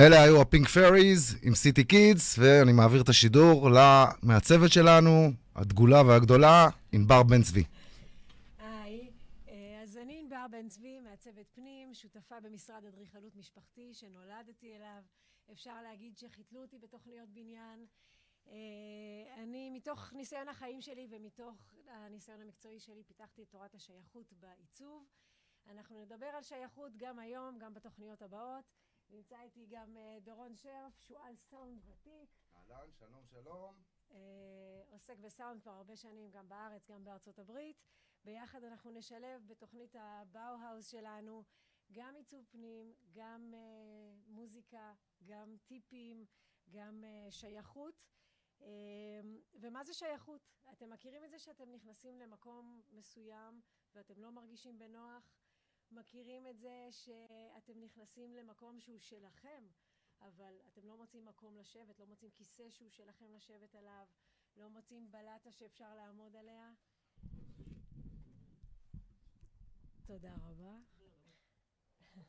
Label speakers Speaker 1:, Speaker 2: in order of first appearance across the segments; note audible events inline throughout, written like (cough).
Speaker 1: אלה היו הפינק פריז עם סיטי קידס, ואני מעביר את השידור למעצבת שלנו, הדגולה והגדולה, ענבר בן צבי.
Speaker 2: היי, אה, אז אני ענבר בן צבי, מעצבת פנים, שותפה במשרד אדריכלות משפחתי שנולדתי אליו. אפשר להגיד שחיתלו אותי בתוכניות בניין. אה, אני מתוך ניסיון החיים שלי ומתוך הניסיון המקצועי שלי פיתחתי את תורת השייכות בעיצוב. אנחנו נדבר על שייכות גם היום, גם בתוכניות הבאות. נמצא איתי גם אה, דורון שרף, שועל סאונד ותיק.
Speaker 1: אהלן, שלום, שלום.
Speaker 2: אה, עוסק בסאונד כבר הרבה שנים, גם בארץ, גם בארצות הברית. ביחד אנחנו נשלב בתוכנית הבאו-האוס שלנו גם עיצוב פנים, גם אה, מוזיקה, גם טיפים, גם אה, שייכות. אה, ומה זה שייכות? אתם מכירים את זה שאתם נכנסים למקום מסוים ואתם לא מרגישים בנוח? מכירים את זה שאתם נכנסים למקום שהוא שלכם, אבל אתם לא מוצאים מקום לשבת, לא מוצאים כיסא שהוא שלכם לשבת עליו, לא מוצאים בלטה שאפשר לעמוד עליה? תודה רבה. (laughs)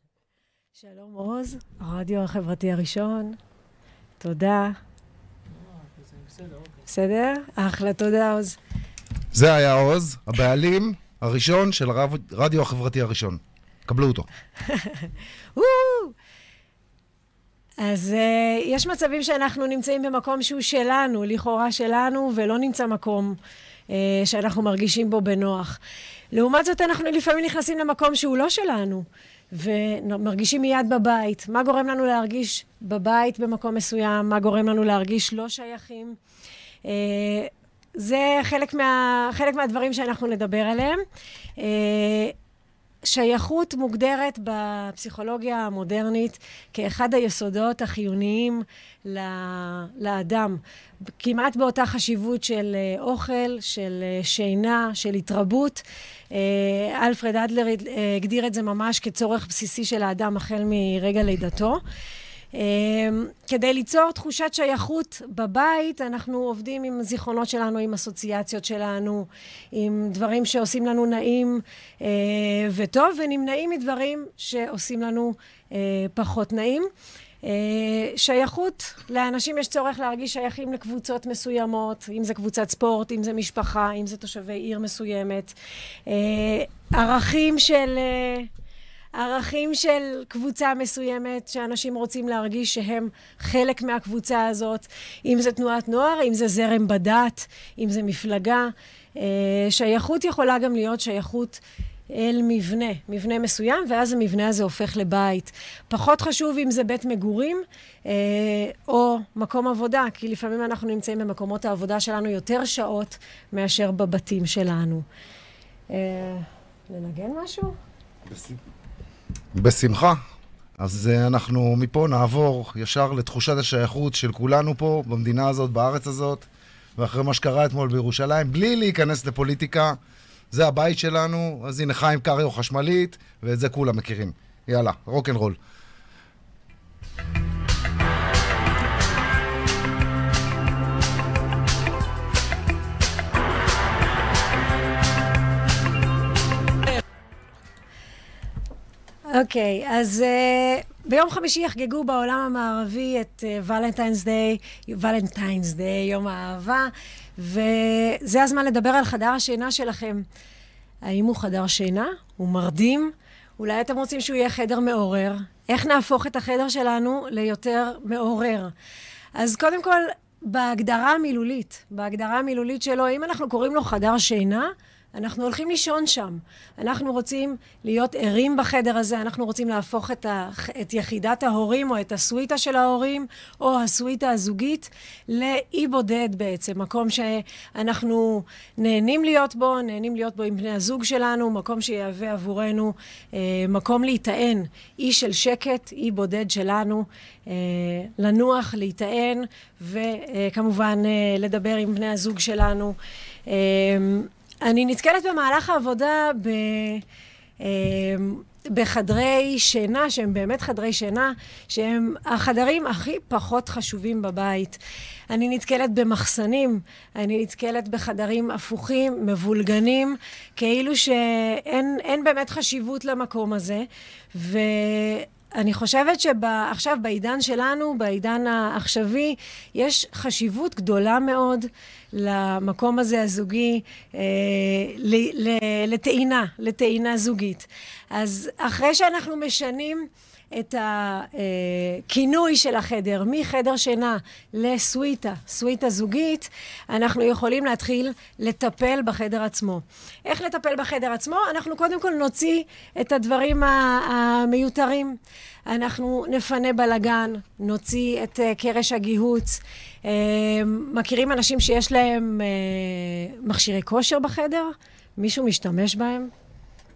Speaker 2: שלום עוז, הרדיו החברתי הראשון. תודה. בסדר? אחלה, תודה עוז.
Speaker 1: זה היה עוז, הבעלים הראשון של הרדיו החברתי הראשון. קבלו אותו. (laughs)
Speaker 2: אז uh, יש מצבים שאנחנו נמצאים במקום שהוא שלנו, לכאורה שלנו, ולא נמצא מקום uh, שאנחנו מרגישים בו בנוח. לעומת זאת, אנחנו לפעמים נכנסים למקום שהוא לא שלנו, ומרגישים מיד בבית. מה גורם לנו להרגיש בבית במקום מסוים? מה גורם לנו להרגיש לא שייכים? Uh, זה חלק, מה, חלק מהדברים שאנחנו נדבר עליהם. Uh, שייכות מוגדרת בפסיכולוגיה המודרנית כאחד היסודות החיוניים לאדם. כמעט באותה חשיבות של אה, אוכל, של אה, שינה, של התרבות. אה, אלפרד אדלר הגדיר את זה ממש כצורך בסיסי של האדם החל מרגע לידתו. אמ, כדי ליצור תחושת שייכות בבית, אנחנו עובדים עם זיכרונות שלנו, עם אסוציאציות שלנו, עם דברים שעושים לנו נעים אה, וטוב, ונמנעים מדברים שעושים לנו אה, פחות נעים. אה, שייכות, לאנשים יש צורך להרגיש שייכים לקבוצות מסוימות, אם זה קבוצת ספורט, אם זה משפחה, אם זה תושבי עיר מסוימת. ערכים של... ערכים של קבוצה מסוימת, שאנשים רוצים להרגיש שהם חלק מהקבוצה הזאת, אם זה תנועת נוער, אם זה זרם בדת, אם זה מפלגה. אה, שייכות יכולה גם להיות שייכות אל מבנה, מבנה מסוים, ואז המבנה הזה הופך לבית. פחות חשוב אם זה בית מגורים אה, או מקום עבודה, כי לפעמים אנחנו נמצאים במקומות העבודה שלנו יותר שעות מאשר בבתים שלנו. אה, לנגן משהו?
Speaker 1: בשמחה. בשמחה. אז uh, אנחנו מפה נעבור ישר לתחושת השייכות של כולנו פה, במדינה הזאת, בארץ הזאת, ואחרי מה שקרה אתמול בירושלים, בלי להיכנס לפוליטיקה. זה הבית שלנו, אז הנה חיים קריו חשמלית, ואת זה כולם מכירים. יאללה, רוקנרול.
Speaker 2: אוקיי, okay, אז uh, ביום חמישי יחגגו בעולם המערבי את ולנטיינס דיי, ולנטיינס דיי, יום האהבה, וזה הזמן לדבר על חדר השינה שלכם. האם הוא חדר שינה? הוא מרדים? אולי אתם רוצים שהוא יהיה חדר מעורר? איך נהפוך את החדר שלנו ליותר מעורר? אז קודם כל, בהגדרה המילולית, בהגדרה המילולית שלו, אם אנחנו קוראים לו חדר שינה, אנחנו הולכים לישון שם. אנחנו רוצים להיות ערים בחדר הזה, אנחנו רוצים להפוך את, ה, את יחידת ההורים או את הסוויטה של ההורים או הסוויטה הזוגית לאי בודד בעצם, מקום שאנחנו נהנים להיות בו, נהנים להיות בו עם בני הזוג שלנו, מקום שיהווה עבורנו אה, מקום להיטען, אי של שקט, אי בודד שלנו, אה, לנוח, להיטען וכמובן אה, לדבר עם בני הזוג שלנו. אה, אני נתקלת במהלך העבודה ב... אה, בחדרי שינה, שהם באמת חדרי שינה, שהם החדרים הכי פחות חשובים בבית. אני נתקלת במחסנים, אני נתקלת בחדרים הפוכים, מבולגנים, כאילו שאין באמת חשיבות למקום הזה. ו... אני חושבת שעכשיו, בעידן שלנו, בעידן העכשווי, יש חשיבות גדולה מאוד למקום הזה הזוגי, אה, לטעינה, לטעינה זוגית. אז אחרי שאנחנו משנים... את הכינוי של החדר מחדר שינה לסוויטה, סוויטה זוגית, אנחנו יכולים להתחיל לטפל בחדר עצמו. איך לטפל בחדר עצמו? אנחנו קודם כל נוציא את הדברים המיותרים. אנחנו נפנה בלגן, נוציא את אה, קרש הגיהוץ. אה, מכירים אנשים שיש להם אה, מכשירי כושר בחדר? מישהו משתמש בהם?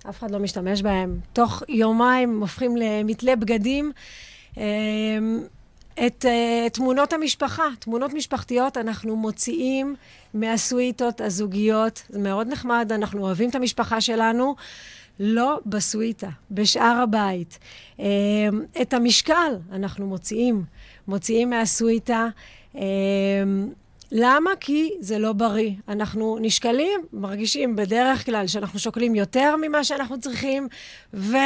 Speaker 2: אף אחד לא משתמש בהם. תוך יומיים הופכים למתלה בגדים. אמ, את uh, תמונות המשפחה, תמונות משפחתיות, אנחנו מוציאים מהסוויטות הזוגיות. זה מאוד נחמד, אנחנו אוהבים את המשפחה שלנו. לא בסוויטה, בשאר הבית. Um, את המשקל אנחנו מוציאים, מוציאים מהסוויטה. Um, למה? כי זה לא בריא. אנחנו נשקלים, מרגישים בדרך כלל שאנחנו שוקלים יותר ממה שאנחנו צריכים, ו...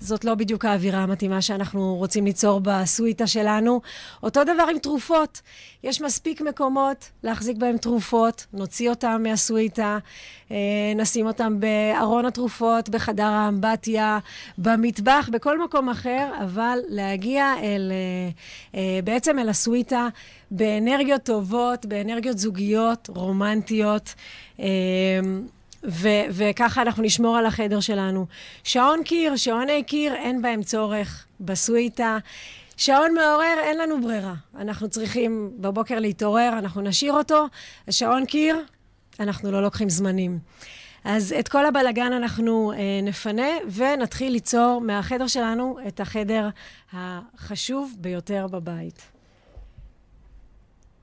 Speaker 2: זאת לא בדיוק האווירה המתאימה שאנחנו רוצים ליצור בסוויטה שלנו. אותו דבר עם תרופות. יש מספיק מקומות להחזיק בהם תרופות, נוציא אותם מהסוויטה, אה, נשים אותם בארון התרופות, בחדר האמבטיה, במטבח, בכל מקום אחר, אבל להגיע אל, אה, אה, בעצם אל הסוויטה באנרגיות טובות, באנרגיות זוגיות, רומנטיות. ו- וככה אנחנו נשמור על החדר שלנו. שעון קיר, שעוני קיר, אין בהם צורך בסוויטה. שעון מעורר, אין לנו ברירה. אנחנו צריכים בבוקר להתעורר, אנחנו נשאיר אותו. השעון קיר, אנחנו לא לוקחים זמנים. אז את כל הבלגן אנחנו אה, נפנה ונתחיל ליצור מהחדר שלנו את החדר החשוב ביותר בבית.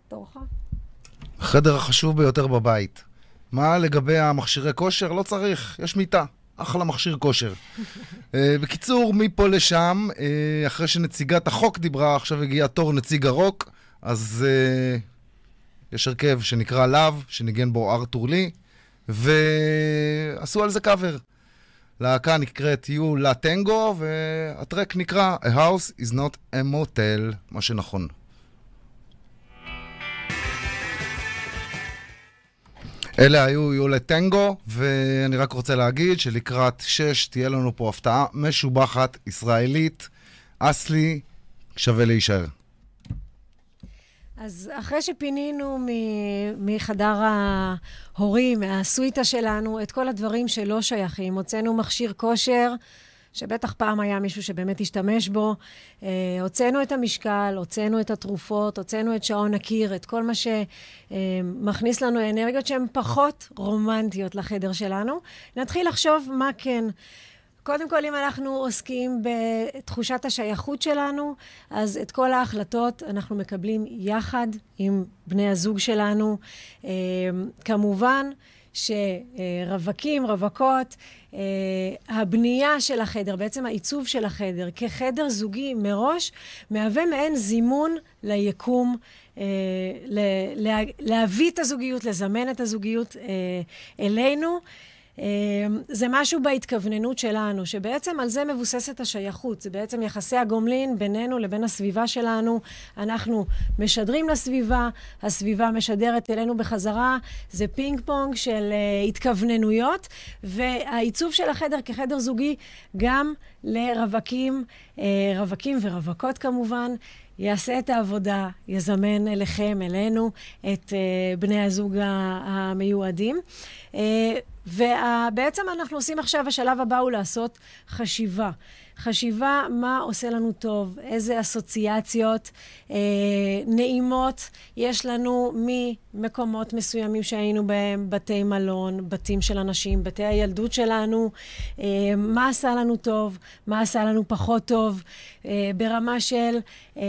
Speaker 2: תורך?
Speaker 1: החדר החשוב ביותר בבית. מה לגבי המכשירי כושר? לא צריך, יש מיטה. אחלה מכשיר כושר. uh, בקיצור, מפה לשם, uh, אחרי שנציגת החוק דיברה, עכשיו הגיע תור נציג הרוק, אז uh, יש הרכב שנקרא לאו, שניגן בו ארתור לי, ועשו על זה קאבר. להקה נקראת You La Tango, והטרק נקרא A House is not a motel, מה שנכון. אלה היו יולי טנגו, ואני רק רוצה להגיד שלקראת שש תהיה לנו פה הפתעה משובחת, ישראלית. אסלי, שווה להישאר.
Speaker 2: אז אחרי שפינינו מחדר ההורים, מהסוויטה שלנו, את כל הדברים שלא שייכים, הוצאנו מכשיר כושר, שבטח פעם היה מישהו שבאמת השתמש בו. אה, הוצאנו את המשקל, הוצאנו את התרופות, הוצאנו את שעון הקיר, את כל מה שמכניס לנו אנרגיות שהן פחות רומנטיות לחדר שלנו. נתחיל לחשוב מה כן. קודם כל, אם אנחנו עוסקים בתחושת השייכות שלנו, אז את כל ההחלטות אנחנו מקבלים יחד עם בני הזוג שלנו. אה, כמובן, שרווקים, רווקות, אה, הבנייה של החדר, בעצם העיצוב של החדר כחדר זוגי מראש, מהווה מעין זימון ליקום, אה, להביא את הזוגיות, לזמן את הזוגיות אה, אלינו. אמ, זה משהו בהתכווננות שלנו, שבעצם על זה מבוססת השייכות. זה בעצם יחסי הגומלין בינינו לבין הסביבה שלנו. אנחנו משדרים לסביבה, הסביבה משדרת אלינו בחזרה. זה פינג פונג של uh, התכווננויות, והעיצוב של החדר כחדר זוגי גם לרווקים, uh, רווקים ורווקות כמובן. יעשה את העבודה, יזמן אליכם, אלינו, את uh, בני הזוג המיועדים. Uh, ובעצם אנחנו עושים עכשיו, השלב הבא הוא לעשות חשיבה. חשיבה מה עושה לנו טוב, איזה אסוציאציות אה, נעימות יש לנו ממקומות מסוימים שהיינו בהם, בתי מלון, בתים של אנשים, בתי הילדות שלנו, אה, מה עשה לנו טוב, מה עשה לנו פחות טוב, אה, ברמה של אה,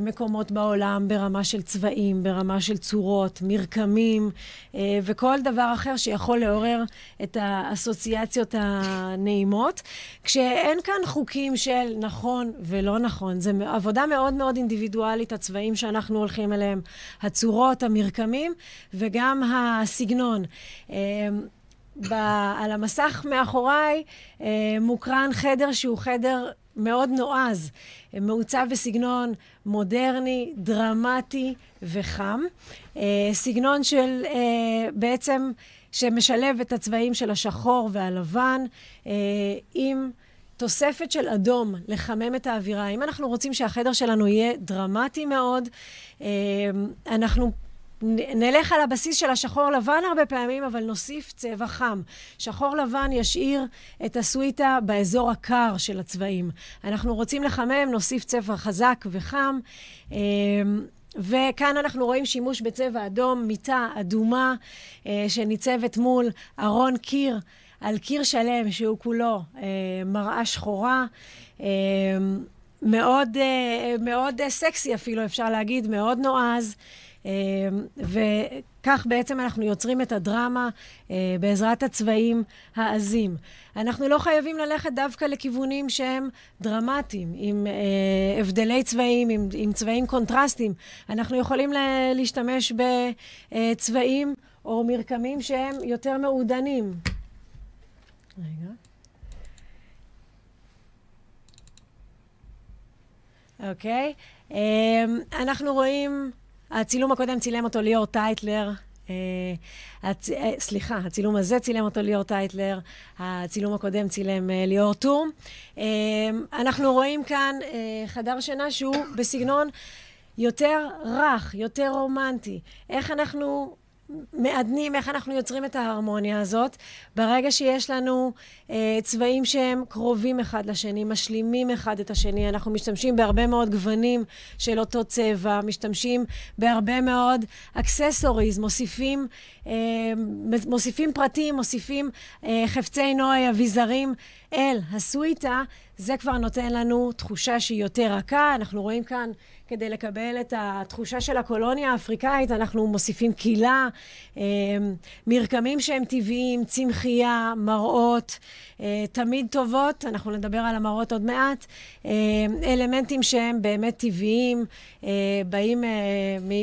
Speaker 2: מקומות בעולם, ברמה של צבעים, ברמה של צורות, מרקמים, אה, וכל דבר אחר שיכול לעורר את האסוציאציות הנעימות. כשאין כאן חוקים של נכון ולא נכון, זו עבודה מאוד מאוד אינדיבידואלית, הצבעים שאנחנו הולכים אליהם, הצורות, המרקמים, וגם הסגנון. ב, על המסך מאחוריי אה, מוקרן חדר שהוא חדר מאוד נועז, מעוצב בסגנון מודרני, דרמטי וחם. אה, סגנון של אה, בעצם שמשלב את הצבעים של השחור והלבן אה, עם תוספת של אדום לחמם את האווירה. אם אנחנו רוצים שהחדר שלנו יהיה דרמטי מאוד, אנחנו נלך על הבסיס של השחור לבן הרבה פעמים, אבל נוסיף צבע חם. שחור לבן ישאיר את הסוויטה באזור הקר של הצבעים. אנחנו רוצים לחמם, נוסיף צבע חזק וחם. וכאן אנחנו רואים שימוש בצבע אדום, מיטה אדומה אה, שניצבת מול ארון קיר, על קיר שלם שהוא כולו אה, מראה שחורה. אמ, מאוד, אה, מאוד סקסי אפילו, אפשר להגיד, מאוד נועז. אמ, וכך בעצם אנחנו יוצרים את הדרמה אה, בעזרת הצבעים העזים. אנחנו לא חייבים ללכת דווקא לכיוונים שהם דרמטיים, עם אה, הבדלי צבעים, עם, עם צבעים קונטרסטיים. אנחנו יכולים להשתמש בצבעים או מרקמים שהם יותר מעודנים. רגע. אוקיי? Okay. אמ, אנחנו רואים הצילום הקודם צילם אותו ליאור טייטלר. אה, הצ... אה, סליחה, הצילום הזה צילם אותו ליאור טייטלר, הצילום הקודם צילם אה, ליאור טום. אנחנו רואים כאן חדר שינה שהוא בסגנון יותר רך, יותר רומנטי. איך אנחנו מעדנים איך אנחנו יוצרים את ההרמוניה הזאת. ברגע שיש לנו צבעים שהם קרובים אחד לשני, משלימים אחד את השני, אנחנו משתמשים בהרבה מאוד גוונים של אותו צבע, משתמשים בהרבה מאוד אקססוריז, מוסיפים, אה, מוסיפים פרטים, מוסיפים אה, חפצי נוי, אביזרים. אל הסוויטה, זה כבר נותן לנו תחושה שהיא יותר רכה. אנחנו רואים כאן כדי לקבל את התחושה של הקולוניה האפריקאית, אנחנו מוסיפים קילה, אה, מרקמים שהם טבעיים, צמחייה, מראות, אה, תמיד טובות, אנחנו נדבר על המראות עוד מעט, אה, אלמנטים שהם באמת טבעיים, באים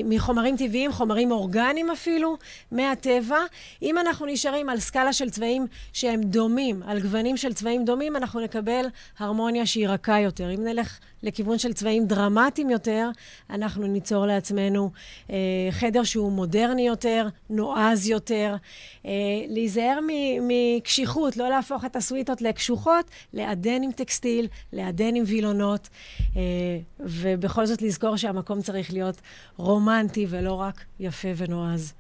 Speaker 2: מחומרים טבעיים, חומרים אורגניים אפילו, מהטבע. אם אנחנו נשארים על סקאלה של צבעים שהם דומים, על גוונים של צבעים דומים, אנחנו נקבל הרמוניה שהיא רכה יותר. אם נלך לכיוון של צבעים דרמטיים יותר, אנחנו ניצור לעצמנו אה, חדר שהוא מודרני יותר, נועז יותר. אה, להיזהר מקשיחות, לא להפוך את הסוויטות לקשוחות, לעדן עם טקסטיל, לעדן עם וילונות, אה, ובכל זאת לזכור שהמקום צריך להיות רומנטי ולא רק יפה ונועז.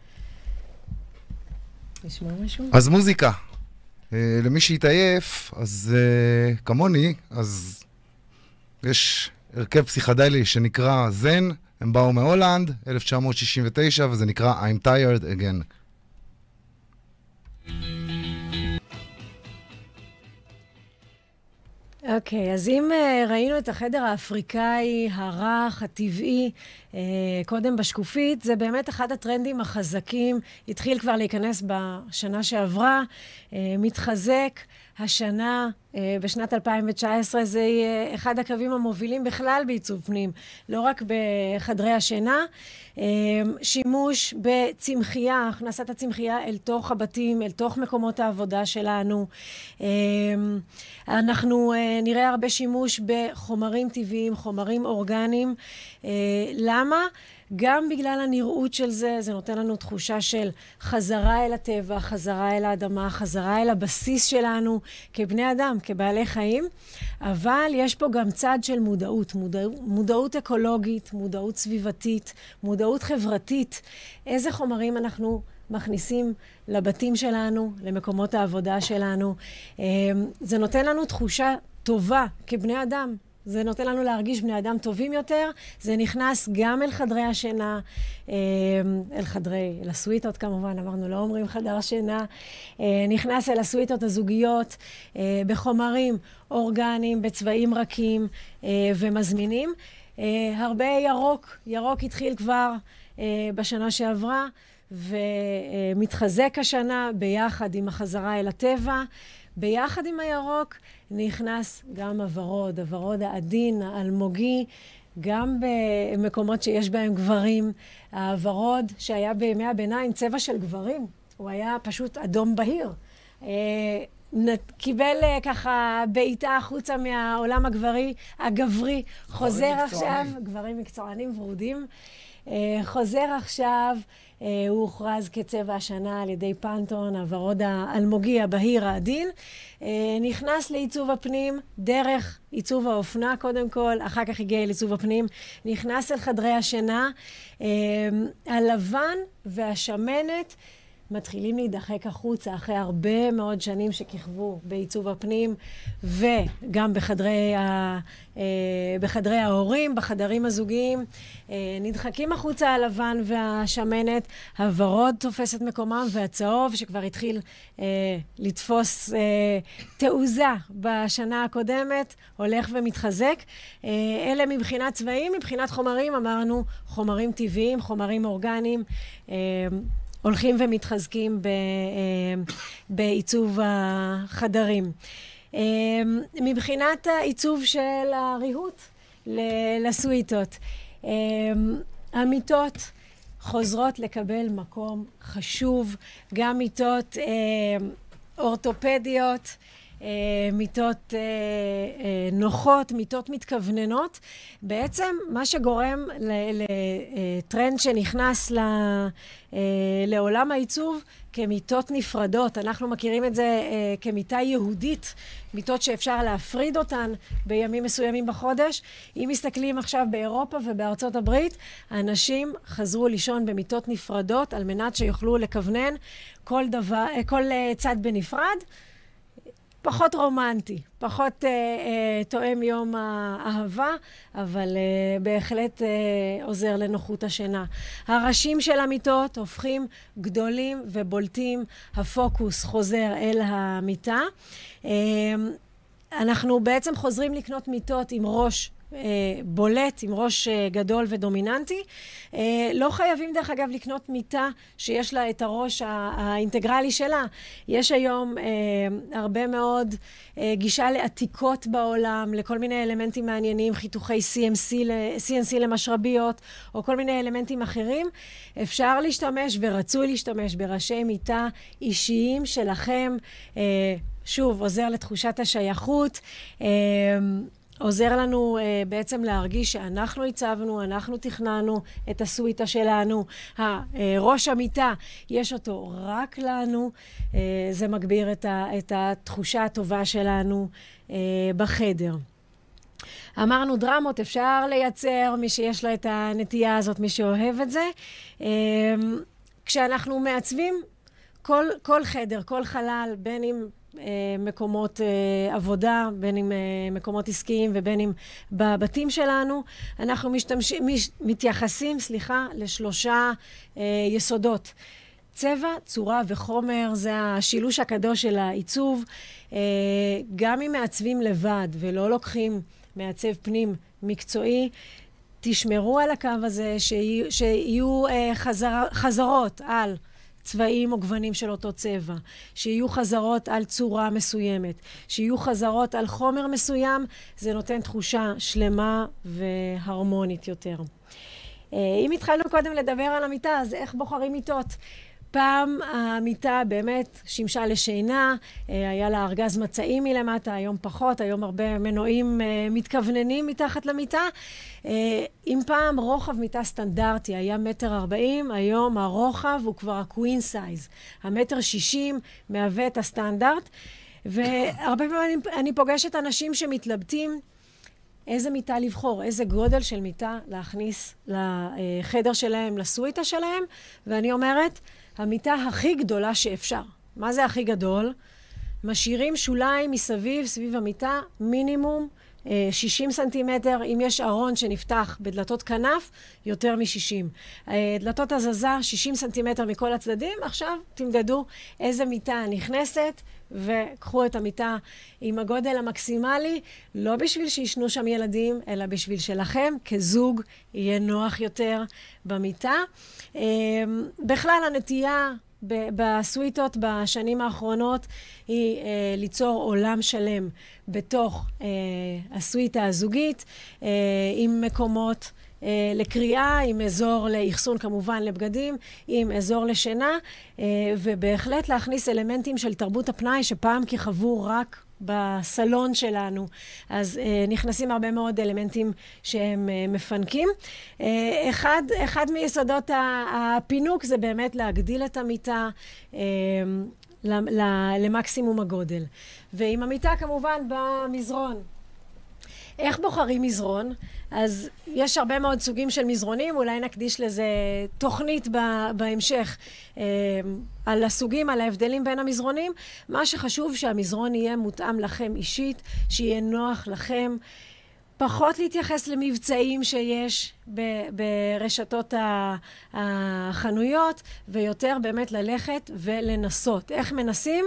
Speaker 1: אז מוזיקה. Uh, למי שהתעייף, אז uh, כמוני, אז יש הרכב פסיכדלי שנקרא זן, הם באו מהולנד, 1969, וזה נקרא I'm tired again.
Speaker 2: אוקיי, okay, אז אם uh, ראינו את החדר האפריקאי הרך, הטבעי, uh, קודם בשקופית, זה באמת אחד הטרנדים החזקים, התחיל כבר להיכנס בשנה שעברה, uh, מתחזק. השנה, אה, בשנת 2019, זה יהיה אחד הקווים המובילים בכלל בעיצוב פנים, לא רק בחדרי השינה. אה, שימוש בצמחייה, הכנסת הצמחייה אל תוך הבתים, אל תוך מקומות העבודה שלנו. אה, אנחנו נראה הרבה שימוש בחומרים טבעיים, חומרים אורגניים. למה? גם בגלל הנראות של זה, זה נותן לנו תחושה של חזרה אל הטבע, חזרה אל האדמה, חזרה אל הבסיס שלנו כבני אדם, כבעלי חיים, אבל יש פה גם צד של מודעות, מודע, מודעות אקולוגית, מודעות סביבתית, מודעות חברתית. איזה חומרים אנחנו מכניסים לבתים שלנו, למקומות העבודה שלנו. אמ, זה נותן לנו תחושה טובה כבני אדם. זה נותן לנו להרגיש בני אדם טובים יותר. זה נכנס גם אל חדרי השינה, אה, אל חדרי, אל הסוויטות כמובן, אמרנו, לא אומרים חדר שינה. אה, נכנס אל הסוויטות הזוגיות אה, בחומרים אורגניים, בצבעים רכים ומזמינים. הרבה ירוק, ירוק התחיל כבר בשנה שעברה. ומתחזק השנה ביחד עם החזרה אל הטבע. ביחד עם הירוק נכנס גם הוורוד, הוורוד העדין, האלמוגי, גם במקומות שיש בהם גברים. הוורוד שהיה בימי הביניים צבע של גברים, הוא היה פשוט אדום בהיר. קיבל ככה בעיטה החוצה מהעולם הגברי, הגברי, חוזר עכשיו, גברים מקצוענים ורודים, חוזר עכשיו אה, הוא הוכרז כצבע השנה על ידי פנטון, הוורוד האלמוגי הבהיר העדין. אה, נכנס לעיצוב הפנים דרך עיצוב האופנה קודם כל, אחר כך הגיע לעיצוב הפנים, נכנס אל חדרי השינה. אה, הלבן והשמנת מתחילים להידחק החוצה אחרי הרבה מאוד שנים שכיכבו בעיצוב הפנים וגם בחדרי, ה, אה, בחדרי ההורים, בחדרים הזוגיים. אה, נדחקים החוצה הלבן והשמנת, הוורוד תופס את מקומם והצהוב שכבר התחיל אה, לתפוס תעוזה בשנה הקודמת, הולך ומתחזק. אלה מבחינת צבעים, מבחינת חומרים אמרנו חומרים טבעיים, חומרים אורגניים. הולכים ומתחזקים ב, אה, בעיצוב החדרים. אה, מבחינת העיצוב של הריהוט לסוויטות, אה, המיטות חוזרות לקבל מקום חשוב, גם מיטות אורתופדיות, מיטות אה, אה, נוחות, מיטות מתכווננות. בעצם מה שגורם לטרנד שנכנס לעולם העיצוב כמיטות נפרדות. אנחנו מכירים את זה כמיטה יהודית, מיטות שאפשר להפריד אותן בימים מסוימים בחודש. אם מסתכלים עכשיו באירופה ובארצות הברית, אנשים חזרו לישון במיטות נפרדות על מנת שיוכלו לכוונן כל, דבר, כל צד בנפרד. פחות רומנטי, פחות אה, אה, תואם יום האהבה, אבל אה, בהחלט אה, עוזר לנוחות השינה. הראשים של המיטות הופכים גדולים ובולטים, הפוקוס חוזר אל המיטה. אה, אנחנו בעצם חוזרים לקנות מיטות עם ראש בולט, עם ראש אה, גדול ודומיננטי. אה, לא חייבים, דרך אגב, לקנות מיטה שיש לה את הראש האינטגרלי שלה. יש היום הרבה מאוד גישה לעתיקות בעולם, לכל מיני אלמנטים מעניינים, חיתוכי CMC, CNC למשרביות, או כל מיני אלמנטים אחרים. אפשר להשתמש ורצוי להשתמש בראשי מיטה אישיים שלכם. שוב, עוזר לתחושת השייכות. עוזר לנו uh, בעצם להרגיש שאנחנו הצבנו, אנחנו תכננו את הסוויטה שלנו. ראש המיטה, יש אותו רק לנו. Uh, זה מגביר את, ה, את התחושה הטובה שלנו uh, בחדר. אמרנו דרמות, אפשר לייצר, מי שיש לו את הנטייה הזאת, מי שאוהב את זה. Uh, כשאנחנו מעצבים כל, כל חדר, כל חלל, בין אם מקומות אה, עבודה, בין אם אה, מקומות עסקיים ובין אם בבתים שלנו. אנחנו משתמשים, מתייחסים, סליחה, לשלושה יסודות. צבע, צורה וחומר זה השילוש הקדוש של העיצוב. גם אם מעצבים לבד ולא לוקחים מעצב פנים מקצועי, תשמרו על הקו הזה, שיהיו, שיהיו חזר, חזרות על צבעים או גוונים של אותו צבע, שיהיו חזרות על צורה מסוימת, שיהיו חזרות על חומר מסוים, זה נותן תחושה שלמה והרמונית יותר. אה, אם התחלנו קודם לדבר על המיטה, אז איך בוחרים מיטות? פעם המיטה באמת שימשה לשינה, אה, היה לה ארגז מצעים מלמטה, היום פחות, היום הרבה מנועים אה, מתכווננים מתחת למיטה. אה, אם פעם רוחב מיטה סטנדרטי היה מטר ארבעים, היום הרוחב הוא כבר ה queen size. המטר שישים מהווה את הסטנדרט, והרבה פעמים אני, אני פוגשת אנשים שמתלבטים איזה מיטה לבחור, איזה גודל של מיטה להכניס לחדר שלהם, לסוויטה שלהם, ואני אומרת, המיטה הכי גדולה שאפשר. מה זה הכי גדול? משאירים שוליים מסביב, סביב המיטה, מינימום 60 אה, סנטימטר. אם יש ארון שנפתח בדלתות כנף, יותר מ-60. אה, דלתות הזזה, 60 סנטימטר מכל הצדדים. עכשיו תמדדו איזה מיטה נכנסת, וקחו את המיטה עם הגודל המקסימלי, לא בשביל שישנו שם ילדים, אלא בשביל שלכם כזוג יהיה נוח יותר במיטה. אה, בכלל, הנטייה בסוויטות בשנים האחרונות היא אה, ליצור עולם שלם בתוך אה, הסוויטה הזוגית, אה, עם מקומות לקריאה, עם אזור לאחסון כמובן לבגדים, עם אזור לשינה, ובהחלט להכניס אלמנטים של תרבות הפנאי שפעם כיכבו רק בסלון שלנו. אז אה, נכנסים הרבה מאוד אלמנטים שהם אה, מפנקים. אה, אחד, אחד מיסודות הפינוק זה באמת להגדיל את המיטה. אה, למקסימום הגודל. ועם המיטה כמובן במזרון. איך בוחרים מזרון? אז יש הרבה מאוד סוגים של מזרונים, אולי נקדיש לזה תוכנית בהמשך אה, על הסוגים, על ההבדלים בין המזרונים. מה שחשוב שהמזרון יהיה מותאם לכם אישית, שיהיה נוח לכם. פחות להתייחס למבצעים שיש ברשתות החנויות, ויותר באמת ללכת ולנסות. איך מנסים?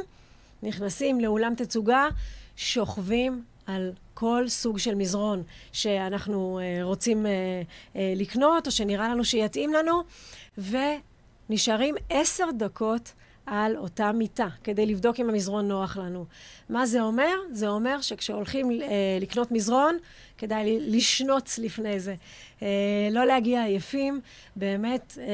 Speaker 2: נכנסים לאולם תצוגה, שוכבים על כל סוג של מזרון שאנחנו uh, רוצים uh, uh, לקנות, או שנראה לנו שיתאים לנו, ונשארים עשר דקות על אותה מיטה, כדי לבדוק אם המזרון נוח לנו. מה זה אומר? זה אומר שכשהולכים uh, לקנות מזרון, כדאי לשנוץ לפני זה. אה, לא להגיע עייפים, באמת אה,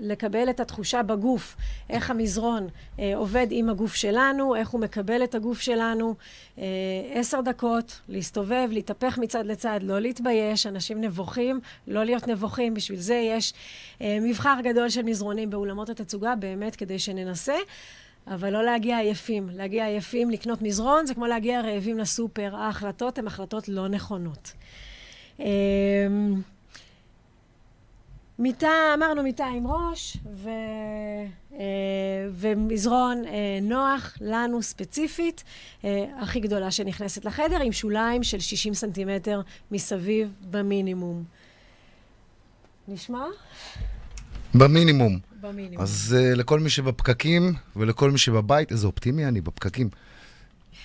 Speaker 2: לקבל את התחושה בגוף, איך המזרון אה, עובד עם הגוף שלנו, איך הוא מקבל את הגוף שלנו. אה, עשר דקות, להסתובב, להתהפך מצד לצד, לא להתבייש, אנשים נבוכים, לא להיות נבוכים, בשביל זה יש אה, מבחר גדול של מזרונים באולמות התצוגה, באמת כדי שננסה. אבל לא להגיע עייפים. להגיע עייפים, לקנות מזרון, זה כמו להגיע רעבים לסופר. ההחלטות הן החלטות לא נכונות. אמ, מיטה, אמרנו מיטה עם ראש, ו, אה, ומזרון אה, נוח לנו ספציפית, אה, הכי גדולה שנכנסת לחדר, עם שוליים של 60 סנטימטר מסביב במינימום. נשמע?
Speaker 1: במינימום.
Speaker 2: במינימום.
Speaker 1: אז אה, לכל מי שבפקקים ולכל מי שבבית, איזה אופטימי אני בפקקים.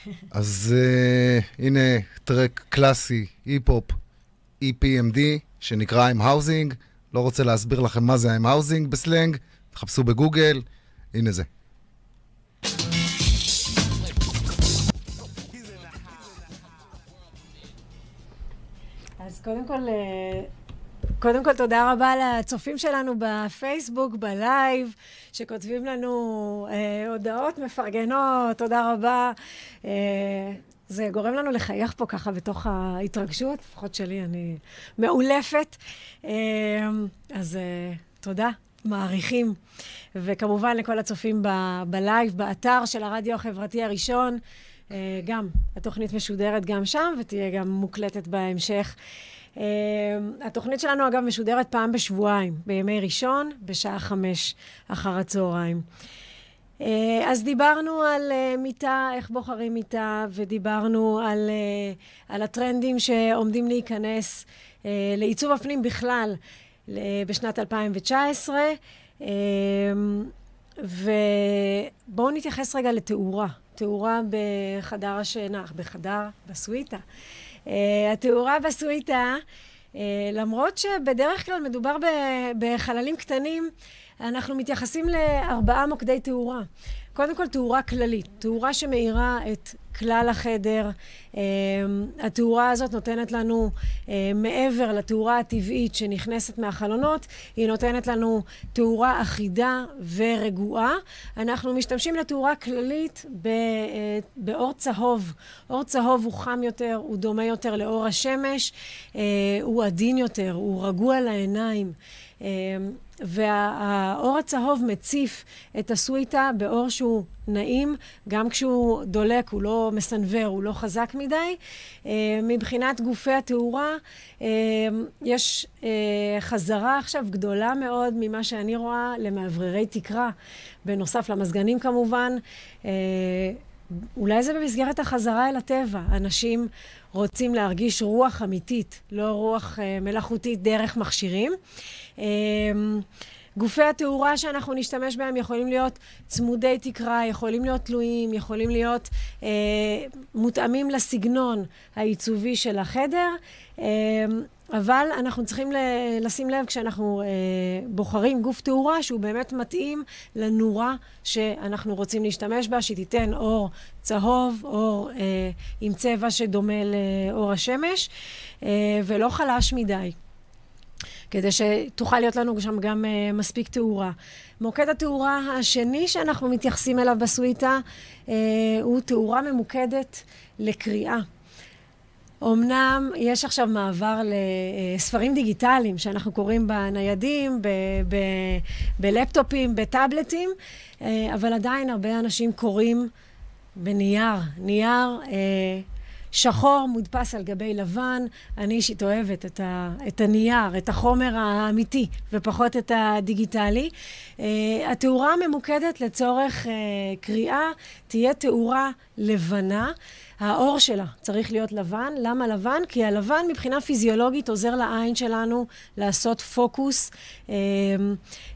Speaker 1: (laughs) אז אה, הנה track קלאסי, היפ-הופ, EPMD, שנקרא I'm Housin'. לא רוצה להסביר לכם מה זה I'm Housin' בסלנג, תחפשו בגוגל, הנה זה.
Speaker 2: אז קודם כל, אה, קודם כל, תודה רבה לצופים שלנו בפייסבוק, בלייב, שכותבים לנו אה, הודעות מפרגנות, תודה רבה. אה, זה גורם לנו לחייך פה ככה בתוך ההתרגשות, לפחות שלי, אני מעולפת. אה, אז אה, תודה, מעריכים. וכמובן לכל הצופים ב- בלייב, באתר של הרדיו החברתי הראשון. אה, גם, התוכנית משודרת גם שם, ותהיה גם מוקלטת בהמשך. Uh, התוכנית שלנו, אגב, משודרת פעם בשבועיים, בימי ראשון, בשעה חמש אחר הצהריים. Uh, אז דיברנו על uh, מיטה, איך בוחרים מיטה, ודיברנו על, על הטרנדים שעומדים להיכנס לעיצוב הפנים בכלל בשנת 2019. Uh, ובואו נתייחס רגע לתאורה. תאורה בחדר השינה, בחדר, בסוויטה. Uh, התאורה בסוויטה, uh, למרות שבדרך כלל מדובר בחללים קטנים, אנחנו מתייחסים לארבעה מוקדי תאורה. קודם כל תאורה כללית, תאורה שמאירה את כלל החדר. אמ, התאורה הזאת נותנת לנו, אמ, מעבר לתאורה הטבעית שנכנסת מהחלונות, היא נותנת לנו תאורה אחידה ורגועה. אנחנו משתמשים לתאורה כללית אה, באור צהוב. אור צהוב הוא חם יותר, הוא דומה יותר לאור השמש, אה, הוא עדין יותר, הוא רגוע לעיניים. אמ, והאור הצהוב מציף את הסוויטה באור שהוא נעים, גם כשהוא דולק, הוא לא מסנוור, הוא לא חזק מדי. אה, מבחינת גופי התאורה, אה, יש אה, חזרה עכשיו גדולה מאוד ממה שאני רואה למאווררי תקרה, בנוסף למזגנים כמובן. אולי זה במסגרת החזרה אל הטבע. אנשים רוצים להרגיש רוח אמיתית, לא רוח מלאכותית דרך מכשירים. גופי התאורה שאנחנו נשתמש בהם יכולים להיות צמודי תקרה, יכולים להיות תלויים, יכולים להיות אה, מותאמים לסגנון העיצובי של החדר, אה, אבל אנחנו צריכים לשים לב כשאנחנו אה, בוחרים גוף תאורה שהוא באמת מתאים לנורה שאנחנו רוצים להשתמש בה, שתיתן אור צהוב, אור אה, עם צבע שדומה לאור השמש, אה, ולא חלש מדי. כדי שתוכל להיות לנו שם גם uh, מספיק תאורה. מוקד התאורה השני שאנחנו מתייחסים אליו בסוויטה uh, הוא תאורה ממוקדת לקריאה. אמנם יש עכשיו מעבר לספרים דיגיטליים שאנחנו קוראים בניידים, בלפטופים, בטאבלטים, אבל עדיין הרבה אנשים קוראים בנייר. נייר שחור מודפס על גבי לבן. אני אישית אוהבת את, ה, את הנייר, את החומר האמיתי, ופחות את הדיגיטלי. אה, התאורה ממוקדת לצורך אה, קריאה תהיה תאורה לבנה. האור שלה צריך להיות לבן. למה לבן? כי הלבן מבחינה פיזיולוגית עוזר לעין שלנו לעשות פוקוס, אה,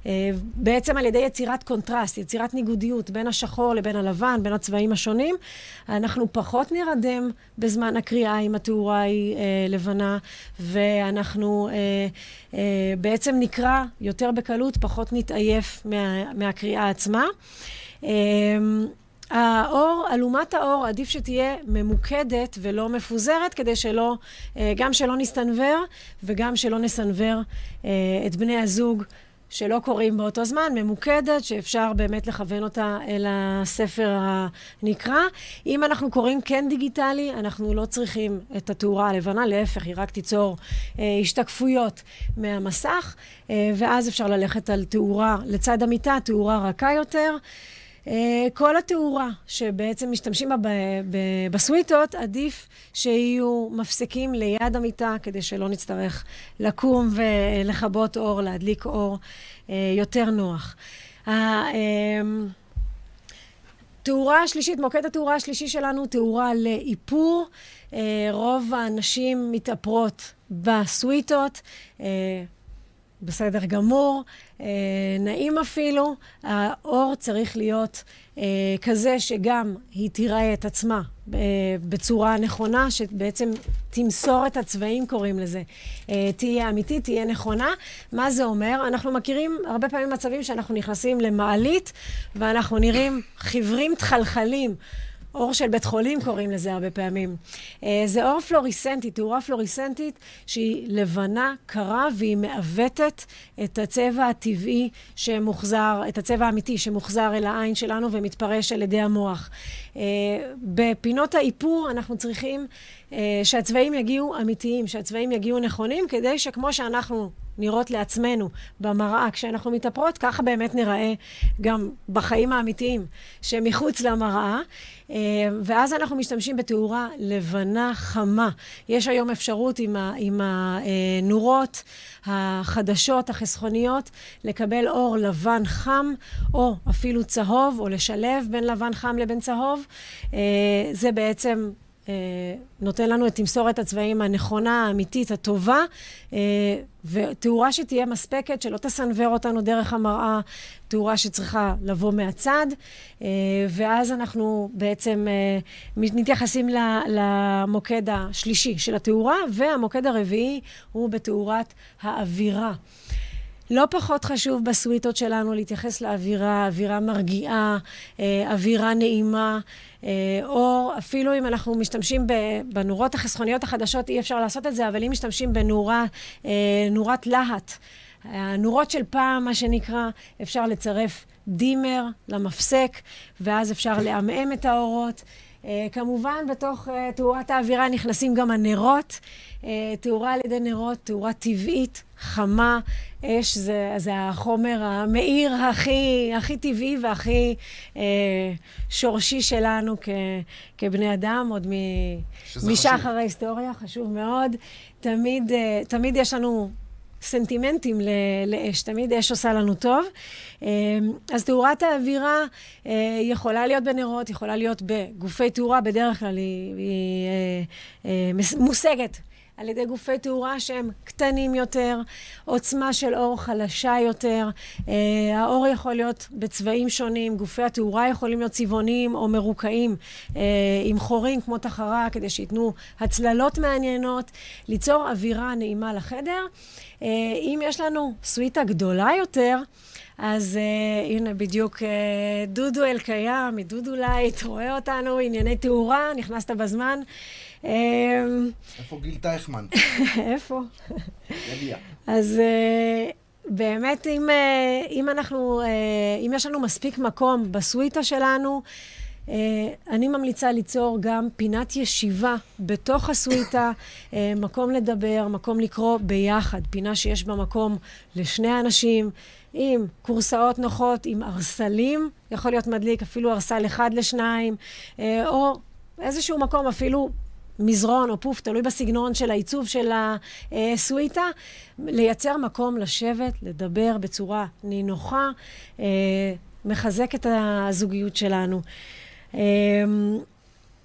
Speaker 2: אה, בעצם על ידי יצירת קונטרסט, יצירת ניגודיות בין השחור לבין הלבן, בין הצבעים השונים. אנחנו פחות נרדם בזמן הקריאה אם התאורה היא אה, לבנה, ואנחנו בעצם נקרא יותר בקלות, פחות נתעייף מה, מהקריאה עצמה. האור, אלומת האור, עדיף שתהיה ממוקדת ולא מפוזרת, כדי שלא, אה, גם שלא נסתנוור וגם שלא נסנוור אה, את בני הזוג שלא קוראים באותו זמן, ממוקדת, שאפשר באמת לכוון אותה אל הספר הנקרא. אם אנחנו קוראים כן דיגיטלי, אנחנו לא צריכים את התאורה הלבנה, להפך, היא רק תיצור אה, השתקפויות מהמסך, ואז אפשר ללכת על תאורה לצד המיטה, תאורה רכה יותר. אה, כל התאורה שבעצם משתמשים בה בסוויטות, עדיף שיהיו מפסקים ליד המיטה, כדי שלא נצטרך לקום ולכבות אור, להדליק אור אה, יותר נוח. תאורה השלישית, מוקד התאורה השלישי שלנו, תאורה לאיפור. אה, רוב הנשים מתאפרות בסוויטות. בסדר גמור, נעים אפילו. האור צריך להיות אה, כזה שגם היא תיראה את עצמה אה, בצורה נכונה, שבעצם תמסור את הצבעים, קוראים לזה. אה, תהיה אמיתית, תהיה נכונה. מה זה אומר? אנחנו מכירים הרבה פעמים מצבים שאנחנו נכנסים למעלית ואנחנו נראים חיוורים תחלחלים. אור של בית חולים קוראים לזה הרבה פעמים. אה, זה אור פלוריסנטי, תאורה פלוריסנטית שהיא לבנה, קרה, והיא מעוותת את הצבע הטבעי שמוחזר, את הצבע האמיתי שמוחזר אל העין שלנו ומתפרש על ידי המוח. אה, בפינות האיפור אנחנו צריכים אה, שהצבעים יגיעו אמיתיים, שהצבעים יגיעו נכונים, כדי שכמו שאנחנו נראות לעצמנו במראה כשאנחנו מתאפרות, ככה באמת נראה גם בחיים האמיתיים שמחוץ למראה. אה, ואז אנחנו משתמשים בתאורה לבנה חמה. יש היום אפשרות עם, ה, עם הנורות החדשות, החסכוניות, לקבל אור לבן חם, או אפילו צהוב, או לשלב בין לבן חם לבין צהוב. אה, זה בעצם אה, נותן לנו את תמסורת הצבעים הנכונה, האמיתית, הטובה, אה, ותאורה שתהיה מספקת, שלא תסנוור אותנו דרך המראה, תאורה שצריכה לבוא מהצד, אה, ואז אנחנו בעצם מתייחסים למוקד השלישי של התאורה, והמוקד הרביעי הוא בתאורת האווירה. לא פחות חשוב בסוויטות שלנו להתייחס לאווירה, אווירה מרגיעה, אווירה נעימה. אה, או אפילו אם אנחנו משתמשים בנורות החסכוניות החדשות, אי אפשר לעשות את זה, אבל אם משתמשים בנורה, אה, נורת להט, הנורות של פעם, מה שנקרא, אפשר לצרף דימר למפסק, ואז אפשר לעמעם את האורות. Uh, כמובן, בתוך uh, תאורת האווירה נכנסים גם הנרות. Uh, תאורה על ידי נרות, תאורה טבעית, חמה. אש זה, זה החומר המאיר הכי, הכי טבעי והכי uh, שורשי שלנו כ, כבני אדם, עוד משחר ההיסטוריה, חשוב מאוד. תמיד, uh, תמיד יש לנו סנטימנטים לאש, תמיד אש עושה לנו טוב. אמ, אז תאורת האווירה אה, יכולה להיות בנרות, יכולה להיות בגופי תאורה, בדרך כלל היא, היא אה, אה, מושגת. על ידי גופי תאורה שהם קטנים יותר, עוצמה של אור חלשה יותר. אה, האור יכול להיות בצבעים שונים, גופי התאורה יכולים להיות צבעוניים או מרוקעים אה, עם חורים כמו תחרה, כדי שייתנו הצללות מעניינות, ליצור אווירה נעימה לחדר. אה, אם יש לנו סוויטה גדולה יותר, אז אה, הנה בדיוק אה, דודו אלקיים, מדודו לייט, רואה אותנו, ענייני תאורה, נכנסת בזמן.
Speaker 1: איפה גיל טייכמן? (laughs)
Speaker 2: איפה? יגיע. אז uh, באמת, אם, אם אנחנו, uh, אם יש לנו מספיק מקום בסוויטה שלנו, אני ממליצה ליצור גם פינת ישיבה בתוך הסוויטה, מקום לדבר, מקום לקרוא ביחד, פינה שיש בה מקום לשני אנשים, עם כורסאות נוחות, עם ארסלים, יכול להיות מדליק אפילו ארסל אחד לשניים, או איזשהו מקום אפילו מזרון או פוף, תלוי בסגנון של העיצוב של הסוויטה, לייצר מקום לשבת, לדבר בצורה נינוחה, מחזק את הזוגיות שלנו. אמ,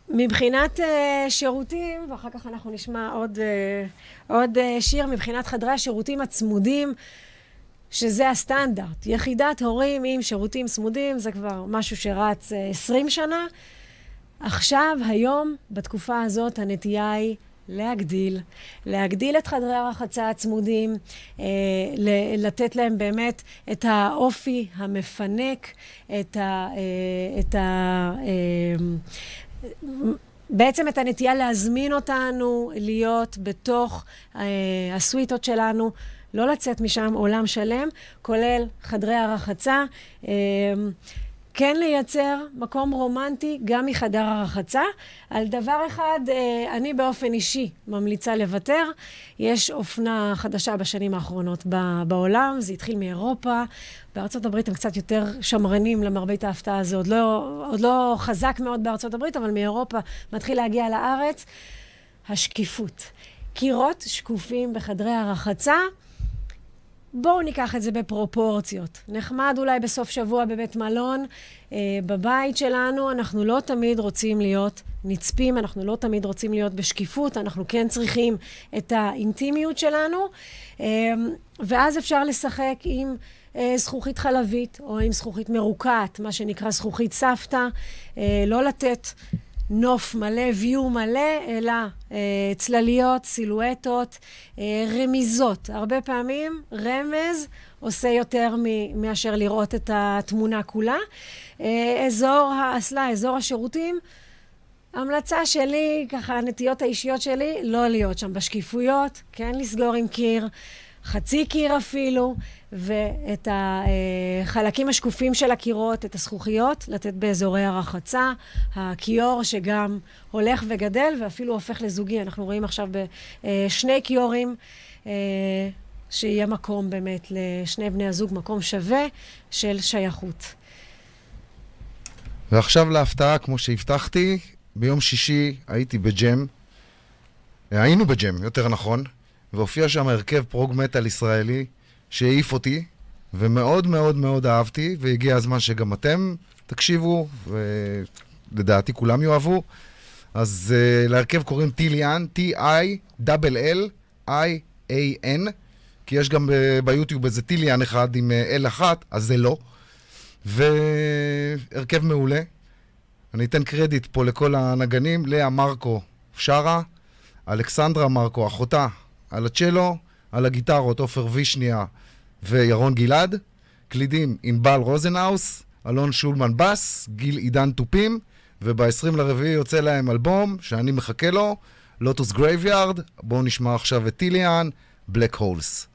Speaker 2: מבחינת uh, שירותים, ואחר כך אנחנו נשמע עוד, עוד שיר, מבחינת חדרי השירותים הצמודים, שזה הסטנדרט. יחידת הורים עם שירותים צמודים, זה כבר משהו שרץ uh, 20 שנה. עכשיו, היום, בתקופה הזאת, הנטייה היא להגדיל, להגדיל את חדרי הרחצה הצמודים, אה, לתת להם באמת את האופי המפנק, את ה... אה, את ה אה, בעצם את הנטייה להזמין אותנו להיות בתוך אה, הסוויטות שלנו, לא לצאת משם עולם שלם, כולל חדרי הרחצה. אה, כן לייצר מקום רומנטי גם מחדר הרחצה. על דבר אחד, אה, אני באופן אישי ממליצה לוותר. יש אופנה חדשה בשנים האחרונות בעולם, זה התחיל מאירופה. בארצות הברית הם קצת יותר שמרנים למרבית ההפתעה הזו. עוד לא, עוד לא חזק מאוד בארצות הברית, אבל מאירופה מתחיל להגיע לארץ. השקיפות. קירות שקופים בחדרי הרחצה. בואו ניקח את זה בפרופורציות. נחמד אולי בסוף שבוע בבית מלון, אה, בבית שלנו, אנחנו לא תמיד רוצים להיות נצפים, אנחנו לא תמיד רוצים להיות בשקיפות, אנחנו כן צריכים את האינטימיות שלנו, אה, ואז אפשר לשחק עם... אה, זכוכית חלבית או עם זכוכית מרוקעת, מה שנקרא זכוכית סבתא, אה, לא לתת נוף מלא, view מלא, אלא אה, צלליות, סילואטות, אה, רמיזות. הרבה פעמים רמז עושה יותר מאשר לראות את התמונה כולה. אה, אזור האסלה, אזור השירותים, המלצה שלי, ככה, הנטיות האישיות שלי, לא להיות שם בשקיפויות, כן לסגור עם קיר, חצי קיר אפילו. ואת החלקים השקופים של הקירות, את הזכוכיות, לתת באזורי הרחצה, הכיור שגם הולך וגדל ואפילו הופך לזוגי. אנחנו רואים עכשיו בשני כיורים אה, שיהיה מקום באמת לשני בני הזוג, מקום שווה של שייכות.
Speaker 1: ועכשיו להפתעה, כמו שהבטחתי, ביום שישי הייתי בג'ם, היינו בג'ם, יותר נכון, והופיע שם הרכב פרוג מטאל ישראלי. שהעיף אותי, ומאוד מאוד מאוד אהבתי, והגיע הזמן שגם אתם תקשיבו, ולדעתי כולם יאהבו. אז uh, להרכב קוראים טיליאן, T-I-L-L-I-A-N, כי יש גם ביוטיוב איזה טיליאן אחד עם uh, L אחת, אז זה לא. והרכב מעולה. אני אתן קרדיט פה לכל הנגנים, לאה מרקו שרה, אלכסנדרה מרקו, אחותה, על הצ'לו, על הגיטרות עופר וישניה וירון גלעד, קלידים ענבל רוזנהאוס, אלון שולמן בס, גיל עידן תופים, וב-20 לרביעי יוצא להם אלבום שאני מחכה לו, Lotus Graveyard, בואו נשמע עכשיו את טיליאן, Black
Speaker 3: Holes.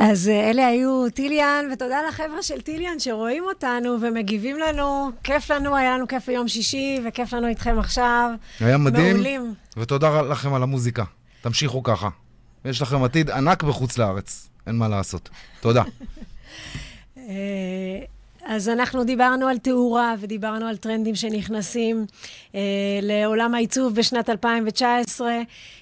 Speaker 2: אז אה, אלה היו טיליאן, ותודה לחבר'ה של טיליאן שרואים אותנו ומגיבים לנו. כיף לנו, היה לנו כיף ביום שישי, וכיף לנו איתכם עכשיו.
Speaker 1: היה מדהים,
Speaker 2: מעולים.
Speaker 1: ותודה לכם על המוזיקה. תמשיכו ככה. יש לכם עתיד ענק בחוץ לארץ, אין מה לעשות. תודה. (laughs)
Speaker 2: אה, אז אנחנו דיברנו על תאורה ודיברנו על טרנדים שנכנסים אה, לעולם העיצוב בשנת 2019.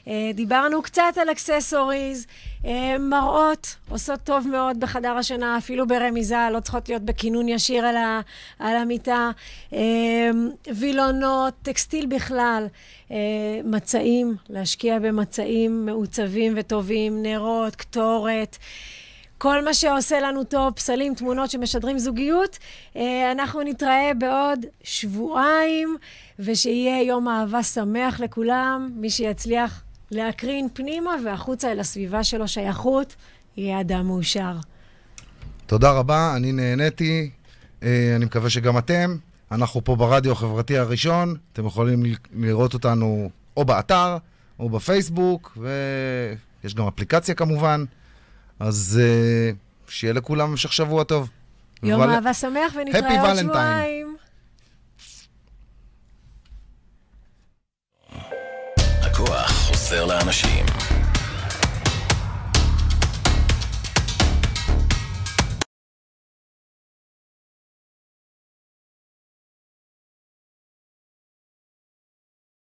Speaker 2: אה, דיברנו קצת על אקססוריז, אה, מראות עושות טוב מאוד בחדר השינה, אפילו ברמיזה, לא צריכות להיות בכינון ישיר על, ה, על המיטה. אה, וילונות, טקסטיל בכלל, אה, מצעים, להשקיע במצעים מעוצבים וטובים, נרות, קטורת. כל מה שעושה לנו טוב, פסלים, תמונות שמשדרים זוגיות. אה, אנחנו נתראה בעוד שבועיים, ושיהיה יום אהבה שמח לכולם. מי שיצליח להקרין פנימה והחוצה אל הסביבה שלו שייכות, יהיה אדם מאושר.
Speaker 1: תודה רבה, אני נהניתי, אה, אני מקווה שגם אתם. אנחנו פה ברדיו החברתי הראשון, אתם יכולים לראות אותנו או באתר או בפייסבוק, ויש גם אפליקציה כמובן. אז אה, שיהיה לכולם המשך שבוע טוב.
Speaker 2: יום
Speaker 1: ול-
Speaker 2: אהבה שמח
Speaker 1: Happy
Speaker 2: ונתראה עוד
Speaker 1: Valentine.
Speaker 2: שבועיים.
Speaker 3: הכוח חוזר לאנשים.